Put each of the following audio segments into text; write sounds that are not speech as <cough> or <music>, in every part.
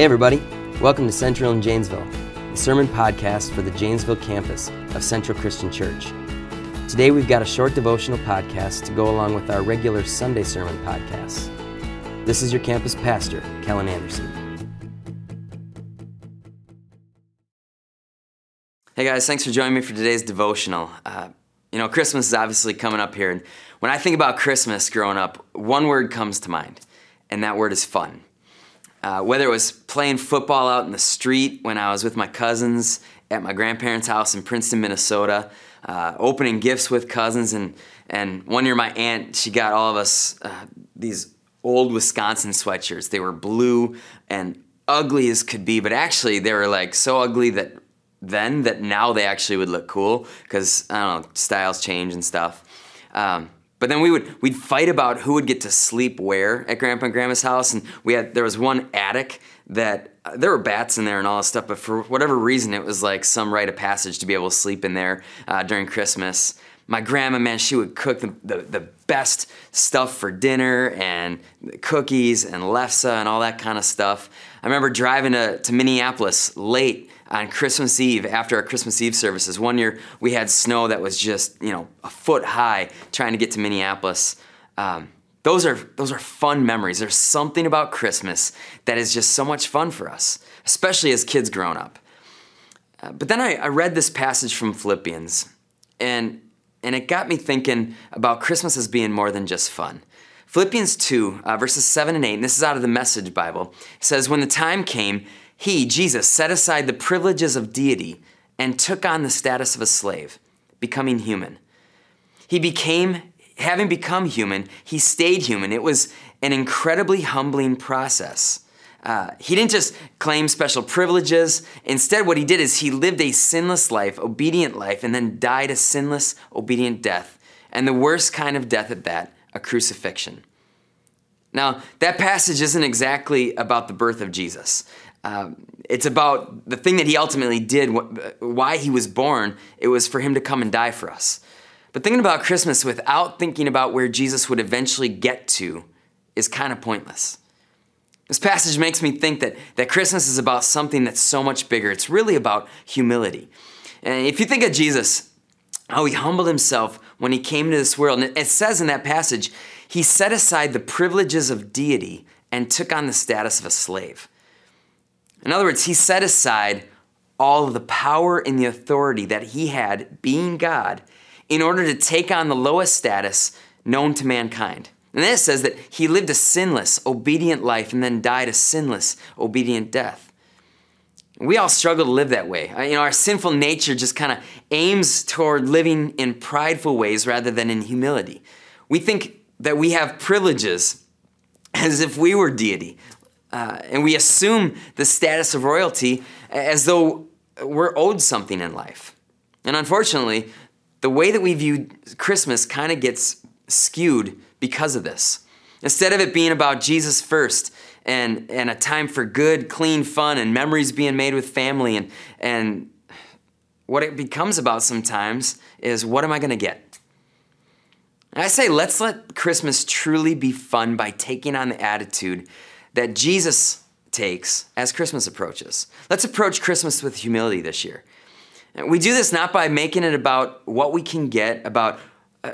Hey, everybody. Welcome to Central in Janesville, the sermon podcast for the Janesville campus of Central Christian Church. Today, we've got a short devotional podcast to go along with our regular Sunday sermon podcasts. This is your campus pastor, Kellen Anderson. Hey, guys, thanks for joining me for today's devotional. Uh, you know, Christmas is obviously coming up here, and when I think about Christmas growing up, one word comes to mind, and that word is fun. Uh, whether it was playing football out in the street when I was with my cousins at my grandparents' house in Princeton, Minnesota, uh, opening gifts with cousins, and, and one year my aunt, she got all of us uh, these old Wisconsin sweatshirts. They were blue and ugly as could be, but actually they were like so ugly that then that now they actually would look cool because I don't know, styles change and stuff. Um, but then we would we'd fight about who would get to sleep where at Grandpa and Grandma's house, and we had there was one attic that uh, there were bats in there and all this stuff, but for whatever reason, it was like some rite of passage to be able to sleep in there uh, during Christmas. My grandma, man, she would cook the, the, the best stuff for dinner and cookies and lefse and all that kind of stuff. I remember driving to, to Minneapolis late on Christmas Eve after our Christmas Eve services. One year we had snow that was just you know a foot high trying to get to Minneapolis. Um, those are those are fun memories. There's something about Christmas that is just so much fun for us, especially as kids grown up. Uh, but then I, I read this passage from Philippians, and and it got me thinking about Christmas as being more than just fun. Philippians 2, uh, verses 7 and 8, and this is out of the Message Bible, says, When the time came, he, Jesus, set aside the privileges of deity and took on the status of a slave, becoming human. He became, having become human, he stayed human. It was an incredibly humbling process. Uh, he didn't just claim special privileges. Instead, what he did is he lived a sinless life, obedient life, and then died a sinless, obedient death. And the worst kind of death at that, a crucifixion. Now, that passage isn't exactly about the birth of Jesus. Um, it's about the thing that he ultimately did, why he was born. It was for him to come and die for us. But thinking about Christmas without thinking about where Jesus would eventually get to is kind of pointless. This passage makes me think that, that Christmas is about something that's so much bigger. It's really about humility. And if you think of Jesus, how he humbled himself when he came to this world, and it says in that passage, he set aside the privileges of deity and took on the status of a slave. In other words, he set aside all of the power and the authority that he had, being God, in order to take on the lowest status known to mankind. And then it says that he lived a sinless, obedient life and then died a sinless, obedient death. We all struggle to live that way. Uh, you know, our sinful nature just kind of aims toward living in prideful ways rather than in humility. We think that we have privileges <laughs> as if we were deity, uh, and we assume the status of royalty as though we're owed something in life. And unfortunately, the way that we view Christmas kind of gets skewed because of this. Instead of it being about Jesus first and, and a time for good, clean fun and memories being made with family, and, and what it becomes about sometimes is what am I going to get? I say, let's let Christmas truly be fun by taking on the attitude that Jesus takes as Christmas approaches. Let's approach Christmas with humility this year. We do this not by making it about what we can get, about uh,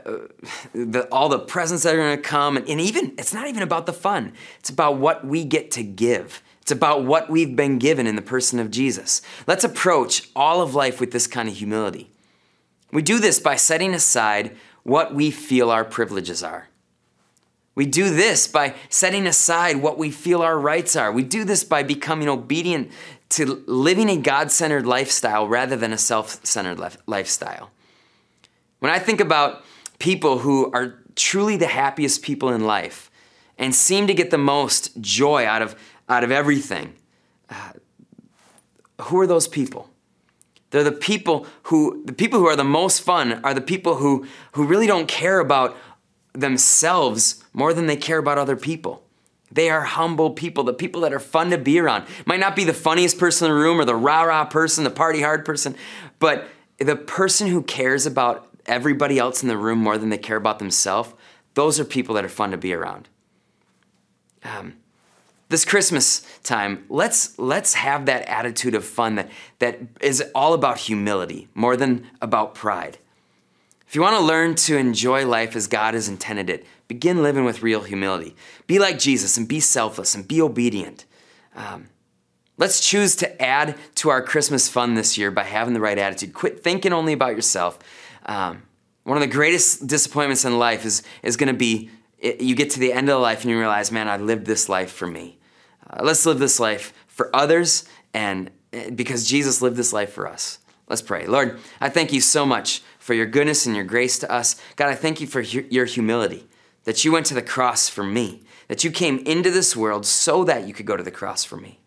the, all the presents that are going to come, and, and even it's not even about the fun. It's about what we get to give. It's about what we've been given in the person of Jesus. Let's approach all of life with this kind of humility. We do this by setting aside what we feel our privileges are. We do this by setting aside what we feel our rights are. We do this by becoming obedient to living a God centered lifestyle rather than a self centered lifestyle. When I think about people who are truly the happiest people in life and seem to get the most joy out of, out of everything, uh, who are those people? They're the people who the people who are the most fun are the people who who really don't care about themselves more than they care about other people. They are humble people, the people that are fun to be around. Might not be the funniest person in the room or the rah rah person, the party hard person, but the person who cares about everybody else in the room more than they care about themselves, those are people that are fun to be around. Um, this Christmas time, let's let's have that attitude of fun that that is all about humility more than about pride. If you want to learn to enjoy life as God has intended it, begin living with real humility. Be like Jesus and be selfless and be obedient. Um, let's choose to add to our Christmas fun this year by having the right attitude. Quit thinking only about yourself. Um, one of the greatest disappointments in life is is going to be it, you get to the end of life and you realize, man, I lived this life for me. Uh, let's live this life for others and eh, because Jesus lived this life for us. Let's pray. Lord, I thank you so much for your goodness and your grace to us. God, I thank you for your humility, that you went to the cross for me, that you came into this world so that you could go to the cross for me.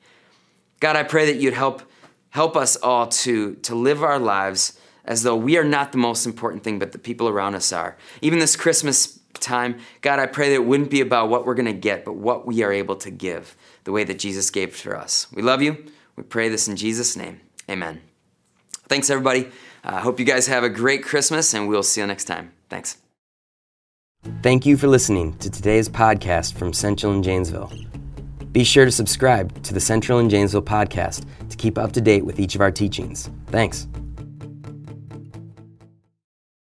God, I pray that you'd help help us all to, to live our lives as though we are not the most important thing, but the people around us are. Even this Christmas time. God, I pray that it wouldn't be about what we're going to get, but what we are able to give the way that Jesus gave for us. We love you. We pray this in Jesus' name. Amen. Thanks, everybody. I uh, hope you guys have a great Christmas, and we'll see you next time. Thanks. Thank you for listening to today's podcast from Central in Janesville. Be sure to subscribe to the Central in Janesville podcast to keep up to date with each of our teachings. Thanks.